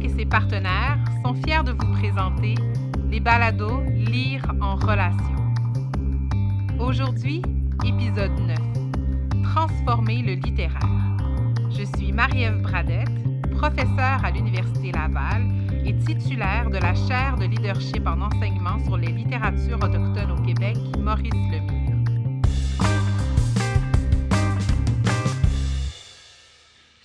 et ses partenaires sont fiers de vous présenter les balados Lire en relation. Aujourd'hui, épisode 9. Transformer le littéraire. Je suis Marie-Ève Bradette, professeure à l'Université Laval et titulaire de la chaire de leadership en enseignement sur les littératures autochtones au Québec, Maurice Lemire.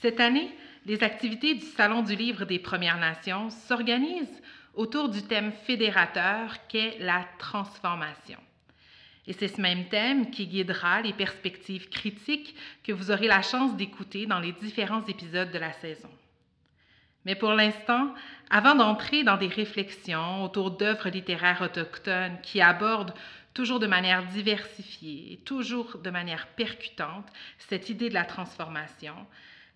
Cette année, les activités du Salon du livre des Premières Nations s'organisent autour du thème fédérateur qu'est la transformation. Et c'est ce même thème qui guidera les perspectives critiques que vous aurez la chance d'écouter dans les différents épisodes de la saison. Mais pour l'instant, avant d'entrer dans des réflexions autour d'œuvres littéraires autochtones qui abordent toujours de manière diversifiée et toujours de manière percutante cette idée de la transformation,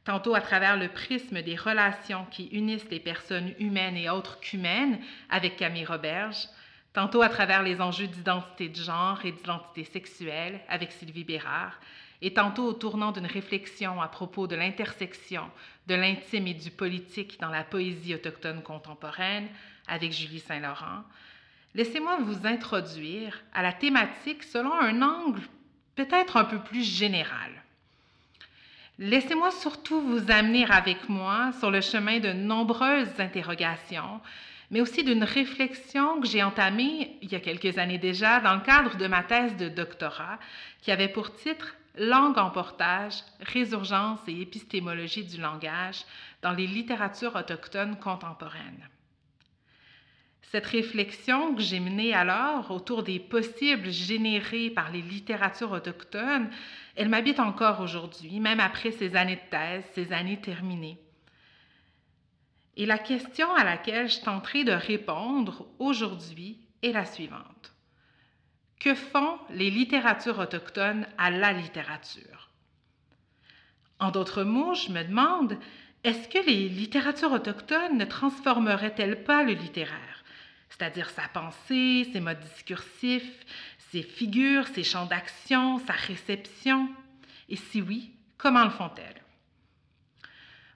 tantôt à travers le prisme des relations qui unissent les personnes humaines et autres qu'humaines avec Camille Roberge, tantôt à travers les enjeux d'identité de genre et d'identité sexuelle avec Sylvie Bérard, et tantôt au tournant d'une réflexion à propos de l'intersection de l'intime et du politique dans la poésie autochtone contemporaine avec Julie Saint-Laurent, laissez-moi vous introduire à la thématique selon un angle peut-être un peu plus général. Laissez-moi surtout vous amener avec moi sur le chemin de nombreuses interrogations, mais aussi d'une réflexion que j'ai entamée il y a quelques années déjà dans le cadre de ma thèse de doctorat qui avait pour titre Langue en portage, résurgence et épistémologie du langage dans les littératures autochtones contemporaines. Cette réflexion que j'ai menée alors autour des possibles générés par les littératures autochtones, elle m'habite encore aujourd'hui, même après ces années de thèse, ces années terminées. Et la question à laquelle je tenterai de répondre aujourd'hui est la suivante. Que font les littératures autochtones à la littérature? En d'autres mots, je me demande, est-ce que les littératures autochtones ne transformeraient-elles pas le littéraire? C'est-à-dire sa pensée, ses modes discursifs, ses figures, ses champs d'action, sa réception? Et si oui, comment le font-elles?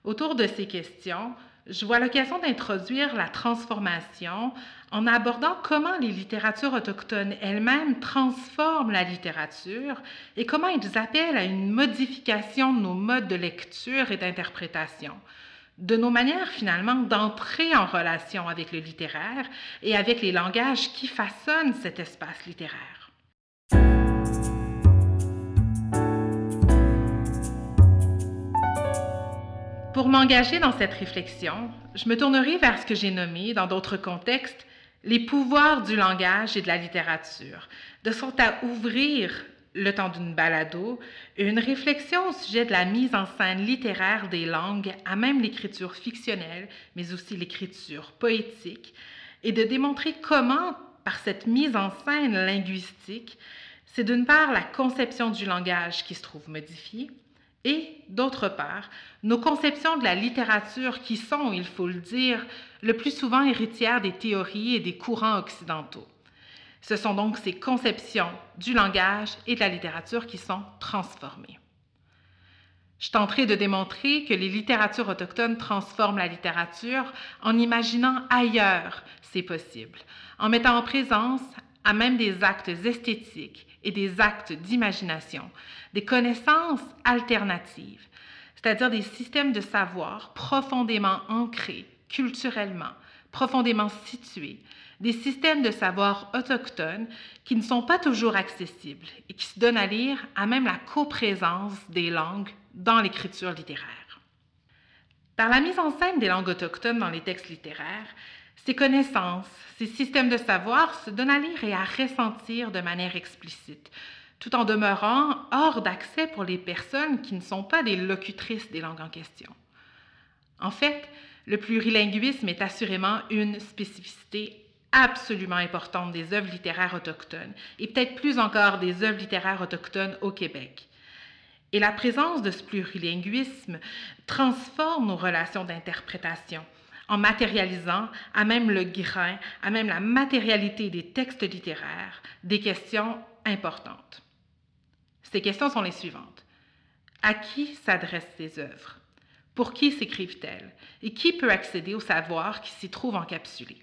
Autour de ces questions, je vois l'occasion d'introduire la transformation en abordant comment les littératures autochtones elles-mêmes transforment la littérature et comment ils appellent à une modification de nos modes de lecture et d'interprétation, de nos manières finalement d'entrer en relation avec le littéraire et avec les langages qui façonnent cet espace littéraire. Pour m'engager dans cette réflexion, je me tournerai vers ce que j'ai nommé, dans d'autres contextes, les pouvoirs du langage et de la littérature, de sorte à ouvrir le temps d'une balado, une réflexion au sujet de la mise en scène littéraire des langues, à même l'écriture fictionnelle, mais aussi l'écriture poétique, et de démontrer comment, par cette mise en scène linguistique, c'est d'une part la conception du langage qui se trouve modifiée, et d'autre part, nos conceptions de la littérature qui sont, il faut le dire, le plus souvent héritières des théories et des courants occidentaux. Ce sont donc ces conceptions du langage et de la littérature qui sont transformées. Je tenterai de démontrer que les littératures autochtones transforment la littérature en imaginant ailleurs c'est possible, en mettant en présence à même des actes esthétiques et des actes d'imagination, des connaissances alternatives, c'est-à-dire des systèmes de savoir profondément ancrés culturellement, profondément situés, des systèmes de savoir autochtones qui ne sont pas toujours accessibles et qui se donnent à lire à même la coprésence des langues dans l'écriture littéraire. Par la mise en scène des langues autochtones dans les textes littéraires, ces connaissances, ces systèmes de savoir se donnent à lire et à ressentir de manière explicite, tout en demeurant hors d'accès pour les personnes qui ne sont pas des locutrices des langues en question. En fait, le plurilinguisme est assurément une spécificité absolument importante des œuvres littéraires autochtones, et peut-être plus encore des œuvres littéraires autochtones au Québec. Et la présence de ce plurilinguisme transforme nos relations d'interprétation en matérialisant à même le grain, à même la matérialité des textes littéraires, des questions importantes. Ces questions sont les suivantes. À qui s'adressent ces œuvres? Pour qui s'écrivent-elles? Et qui peut accéder au savoir qui s'y trouve encapsulé?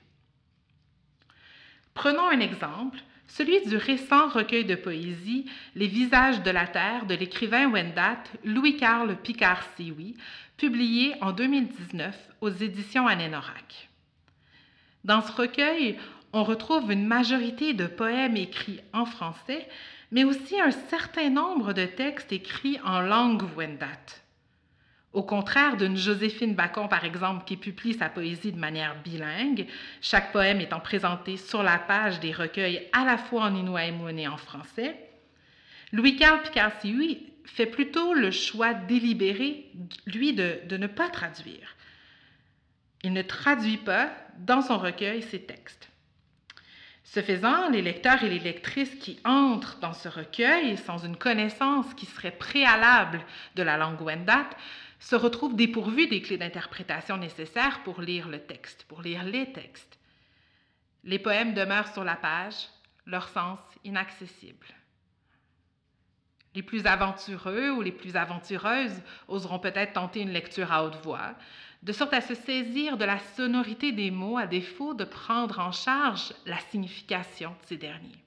Prenons un exemple, celui du récent recueil de poésie Les visages de la terre de l'écrivain Wendat Louis-Carl Picard-Sioui, publié en 2019 aux éditions Anénorac. Dans ce recueil, on retrouve une majorité de poèmes écrits en français, mais aussi un certain nombre de textes écrits en langue Wendat. Au contraire d'une Joséphine Bacon, par exemple, qui publie sa poésie de manière bilingue, chaque poème étant présenté sur la page des recueils à la fois en Inouaïmoun et en français, Louis-Carl Picard-Sioui fait plutôt le choix délibéré, lui, de, de ne pas traduire. Il ne traduit pas dans son recueil ses textes. Ce faisant, les lecteurs et les lectrices qui entrent dans ce recueil sans une connaissance qui serait préalable de la langue Wendat se retrouvent dépourvus des clés d'interprétation nécessaires pour lire le texte, pour lire les textes. Les poèmes demeurent sur la page, leur sens inaccessible. Les plus aventureux ou les plus aventureuses oseront peut-être tenter une lecture à haute voix, de sorte à se saisir de la sonorité des mots à défaut de prendre en charge la signification de ces derniers.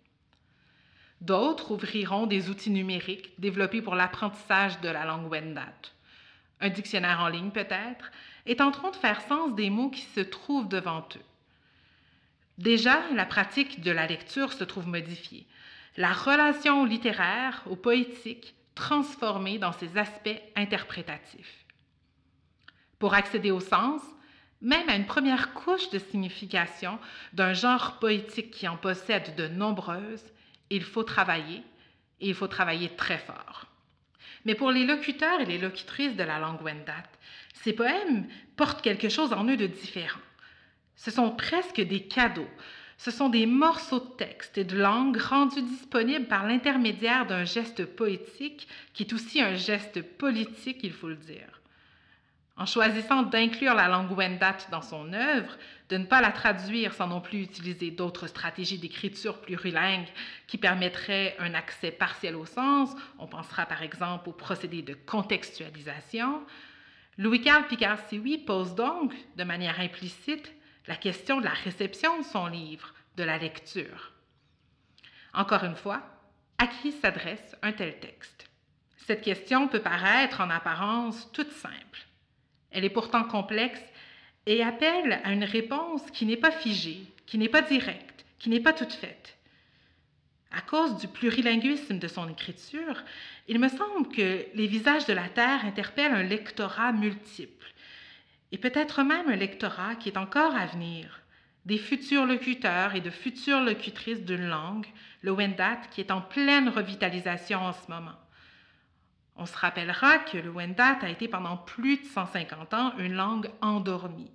D'autres ouvriront des outils numériques développés pour l'apprentissage de la langue Wendat un dictionnaire en ligne peut-être, et tenteront de faire sens des mots qui se trouvent devant eux. Déjà, la pratique de la lecture se trouve modifiée. La relation littéraire, au poétique, transformée dans ses aspects interprétatifs. Pour accéder au sens, même à une première couche de signification d'un genre poétique qui en possède de nombreuses, il faut travailler, et il faut travailler très fort. Mais pour les locuteurs et les locutrices de la langue Wendat, ces poèmes portent quelque chose en eux de différent. Ce sont presque des cadeaux. Ce sont des morceaux de texte et de langue rendus disponibles par l'intermédiaire d'un geste poétique qui est aussi un geste politique, il faut le dire. En choisissant d'inclure la langue Wendat dans son œuvre, de ne pas la traduire sans non plus utiliser d'autres stratégies d'écriture plurilingue qui permettraient un accès partiel au sens, on pensera par exemple au procédé de contextualisation, Louis-Carl Picard-Sioui pose donc, de manière implicite, la question de la réception de son livre, de la lecture. Encore une fois, à qui s'adresse un tel texte? Cette question peut paraître en apparence toute simple. Elle est pourtant complexe et appelle à une réponse qui n'est pas figée, qui n'est pas directe, qui n'est pas toute faite. À cause du plurilinguisme de son écriture, il me semble que Les visages de la Terre interpellent un lectorat multiple, et peut-être même un lectorat qui est encore à venir, des futurs locuteurs et de futures locutrices d'une langue, le Wendat, qui est en pleine revitalisation en ce moment. On se rappellera que le Wendat a été pendant plus de 150 ans une langue endormie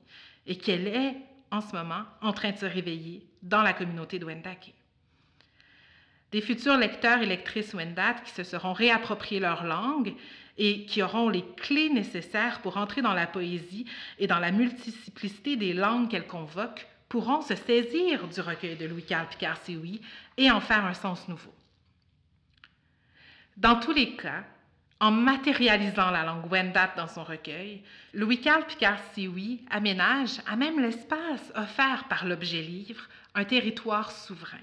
et qu'elle est en ce moment en train de se réveiller dans la communauté de Wendake. Des futurs lecteurs et lectrices Wendat qui se seront réappropriés leur langue et qui auront les clés nécessaires pour entrer dans la poésie et dans la multiplicité des langues qu'elle convoque pourront se saisir du recueil de Louis-Carl Picard-Sioui et en faire un sens nouveau. Dans tous les cas, en matérialisant la langue Wendat dans son recueil, Louis-Carl Picard-Sioui aménage, à même l'espace offert par l'objet livre, un territoire souverain.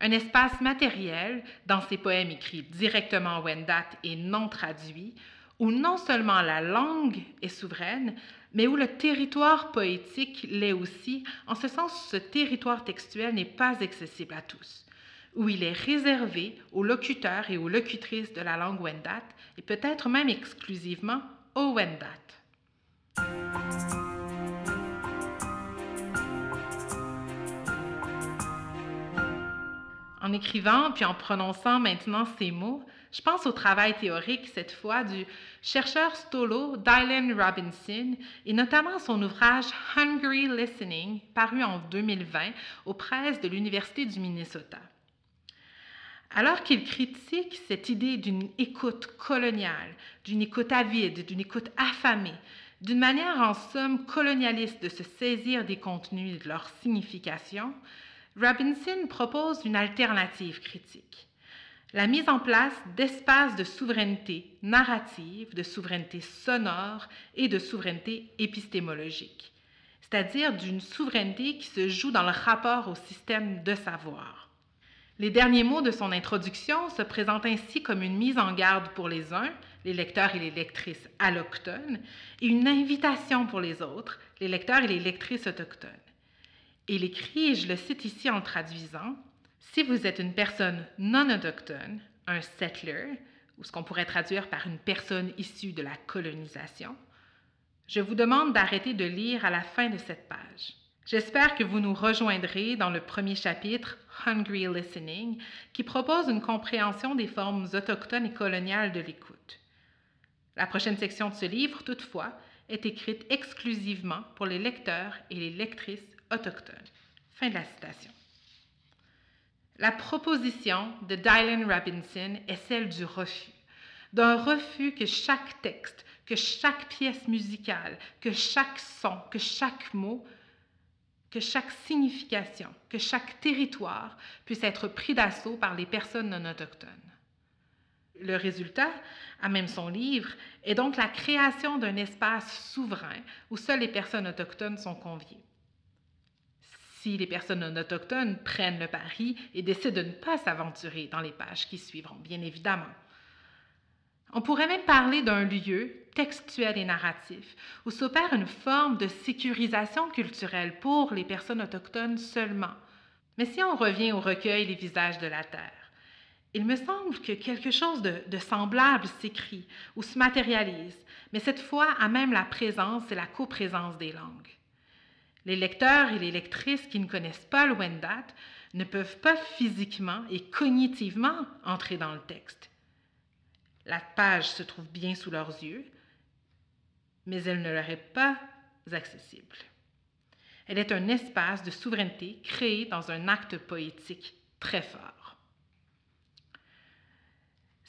Un espace matériel dans ses poèmes écrits directement en Wendat et non traduits, où non seulement la langue est souveraine, mais où le territoire poétique l'est aussi, en ce sens ce territoire textuel n'est pas accessible à tous où il est réservé aux locuteurs et aux locutrices de la langue Wendat et peut-être même exclusivement aux Wendat. En écrivant puis en prononçant maintenant ces mots, je pense au travail théorique cette fois du chercheur stolo Dylan Robinson et notamment son ouvrage Hungry Listening paru en 2020 aux presses de l'Université du Minnesota. Alors qu'il critique cette idée d'une écoute coloniale, d'une écoute avide, d'une écoute affamée, d'une manière en somme colonialiste de se saisir des contenus et de leur signification, Robinson propose une alternative critique. la mise en place d'espaces de souveraineté narrative, de souveraineté sonore et de souveraineté épistémologique, c'est-à-dire d'une souveraineté qui se joue dans le rapport au système de savoir. Les derniers mots de son introduction se présentent ainsi comme une mise en garde pour les uns, les lecteurs et les lectrices allochtones, et une invitation pour les autres, les lecteurs et les lectrices autochtones. Il écrit, et je le cite ici en traduisant, Si vous êtes une personne non autochtone, un settler, ou ce qu'on pourrait traduire par une personne issue de la colonisation, je vous demande d'arrêter de lire à la fin de cette page. J'espère que vous nous rejoindrez dans le premier chapitre, Hungry Listening, qui propose une compréhension des formes autochtones et coloniales de l'écoute. La prochaine section de ce livre, toutefois, est écrite exclusivement pour les lecteurs et les lectrices autochtones. Fin de la citation. La proposition de Dylan Robinson est celle du refus, d'un refus que chaque texte, que chaque pièce musicale, que chaque son, que chaque mot que chaque signification, que chaque territoire puisse être pris d'assaut par les personnes non autochtones. Le résultat, à même son livre, est donc la création d'un espace souverain où seules les personnes autochtones sont conviées. Si les personnes non autochtones prennent le pari et décident de ne pas s'aventurer dans les pages qui suivront, bien évidemment. On pourrait même parler d'un lieu textuel et narratif où s'opère une forme de sécurisation culturelle pour les personnes autochtones seulement. Mais si on revient au recueil Les visages de la Terre, il me semble que quelque chose de, de semblable s'écrit ou se matérialise, mais cette fois à même la présence et la coprésence des langues. Les lecteurs et les lectrices qui ne connaissent pas le Wendat ne peuvent pas physiquement et cognitivement entrer dans le texte. La page se trouve bien sous leurs yeux, mais elle ne leur est pas accessible. Elle est un espace de souveraineté créé dans un acte poétique très fort.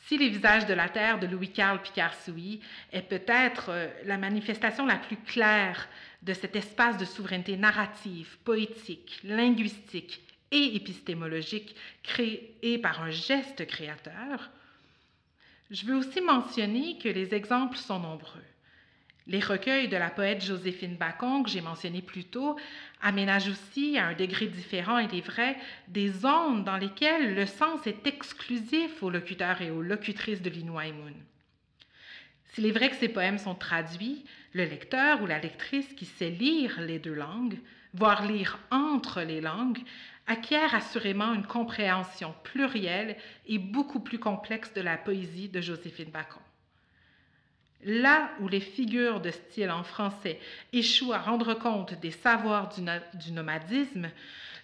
Si Les visages de la Terre de Louis-Carl Picard-Souy est peut-être euh, la manifestation la plus claire de cet espace de souveraineté narrative, poétique, linguistique et épistémologique créé par un geste créateur, je veux aussi mentionner que les exemples sont nombreux. Les recueils de la poète Joséphine Bacon, que j'ai mentionné plus tôt, aménagent aussi, à un degré différent, il est vrai, des zones dans lesquelles le sens est exclusif aux locuteurs et aux locutrices de l'Inuaimun. S'il est vrai que ces poèmes sont traduits, le lecteur ou la lectrice qui sait lire les deux langues, voire lire entre les langues, acquiert assurément une compréhension plurielle et beaucoup plus complexe de la poésie de Joséphine Bacon. Là où les figures de style en français échouent à rendre compte des savoirs du, nomadisme,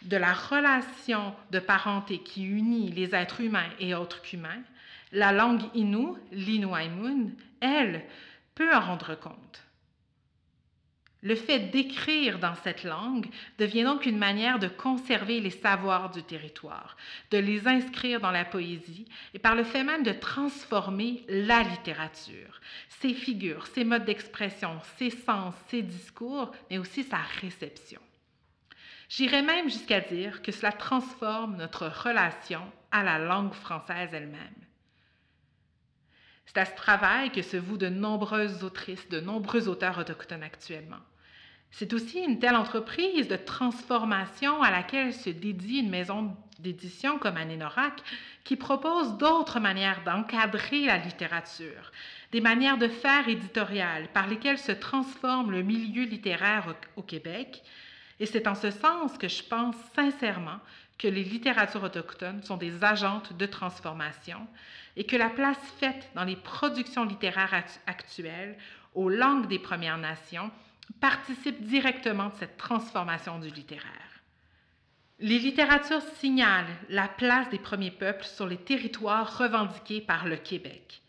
de la relation de parenté qui unit les êtres humains et autres qu'humains, la langue Innu, l'Inuaimun, elle, peut en rendre compte. Le fait d'écrire dans cette langue devient donc une manière de conserver les savoirs du territoire, de les inscrire dans la poésie et par le fait même de transformer la littérature, ses figures, ses modes d'expression, ses sens, ses discours, mais aussi sa réception. J'irais même jusqu'à dire que cela transforme notre relation à la langue française elle-même. C'est à ce travail que se vouent de nombreuses autrices, de nombreux auteurs autochtones actuellement. C'est aussi une telle entreprise de transformation à laquelle se dédie une maison d'édition comme Anénorac qui propose d'autres manières d'encadrer la littérature, des manières de faire éditoriales par lesquelles se transforme le milieu littéraire au, Québec. Et c'est en ce sens que je pense sincèrement que les littératures autochtones sont des agentes de transformation et que la place faite dans les productions littéraires actuelles aux langues des Premières Nations participe directement de cette transformation du littéraire. Les littératures signalent la place des premiers peuples sur les territoires revendiqués par le Québec.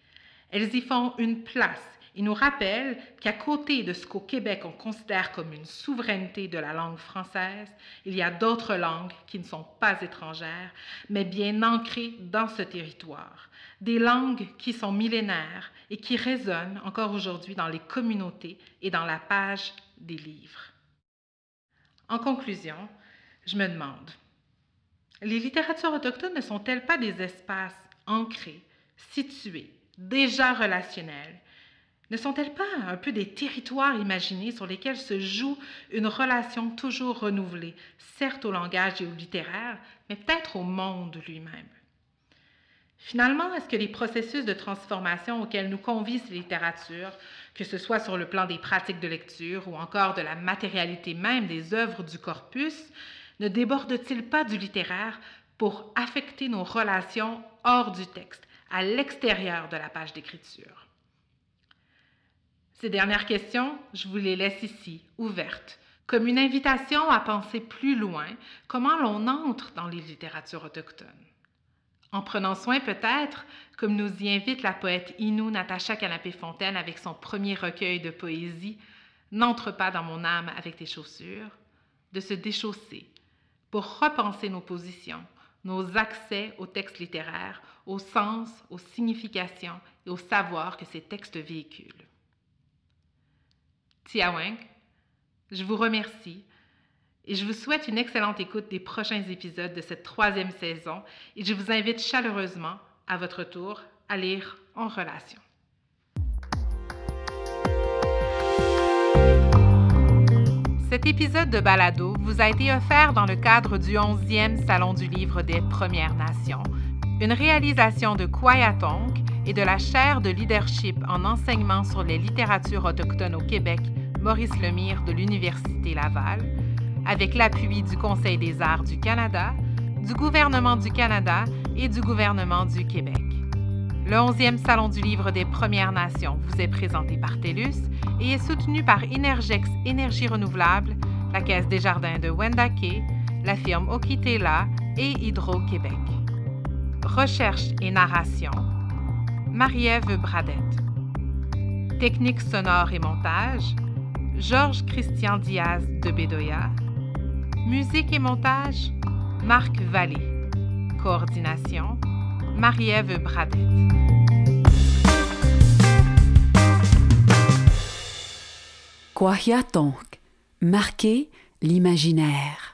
Elles y font une place il nous rappelle qu'à côté de ce qu'au Québec on considère comme une souveraineté de la langue française, il y a d'autres langues qui ne sont pas étrangères, mais bien ancrées dans ce territoire. Des langues qui sont millénaires et qui résonnent encore aujourd'hui dans les communautés et dans la page des livres. En conclusion, je me demande, les littératures autochtones ne sont-elles pas des espaces ancrées, situées, déjà relationnelles, ne sont-elles pas un peu des territoires imaginés sur lesquels se joue une relation toujours renouvelée, certes au langage et au littéraire, mais peut-être au monde lui-même? Finalement, est-ce que les processus de transformation auxquels nous convient ces littératures, que ce soit sur le plan des pratiques de lecture ou encore de la matérialité même des œuvres du corpus, ne débordent-ils pas du littéraire pour affecter nos relations hors du texte, à l'extérieur de la page d'écriture? Ces dernières questions, je vous les laisse ici, ouvertes, comme une invitation à penser plus loin comment l'on entre dans les littératures autochtones? En prenant soin peut-être, comme nous y invite la poète Inou Natacha Canapé-Fontaine avec son premier recueil de poésie, N'entre pas dans mon âme avec tes chaussures, de se déchausser pour repenser nos positions, nos accès aux textes littéraires, au sens, aux significations et au savoir que ces textes véhiculent. Tiaweng, je vous remercie et je vous souhaite une excellente écoute des prochains épisodes de cette troisième saison et je vous invite chaleureusement, à votre tour, à lire En relation. Cet épisode de Balado vous a été offert dans le cadre du 11e Salon du Livre des Premières Nations, une réalisation de Kwayatong et de la chaire de leadership en enseignement sur les littératures autochtones au Québec Maurice Lemire de l'Université Laval, avec l'appui du Conseil des arts du Canada, du gouvernement du Canada et du gouvernement du Québec. Le 11e Salon du livre des Premières Nations vous est présenté par TELUS et est soutenu par Energex Énergie Renouvelable, la Caisse des Jardins de Wendake, la firme Okitela et Hydro-Québec. Recherche et narration Marie-Ève Bradette. Technique sonore et montage Georges Christian Diaz de Bedoya. Musique et montage, Marc Vallée. Coordination, Marie-Ève Bradet. Kwahiatonk, marquer l'imaginaire.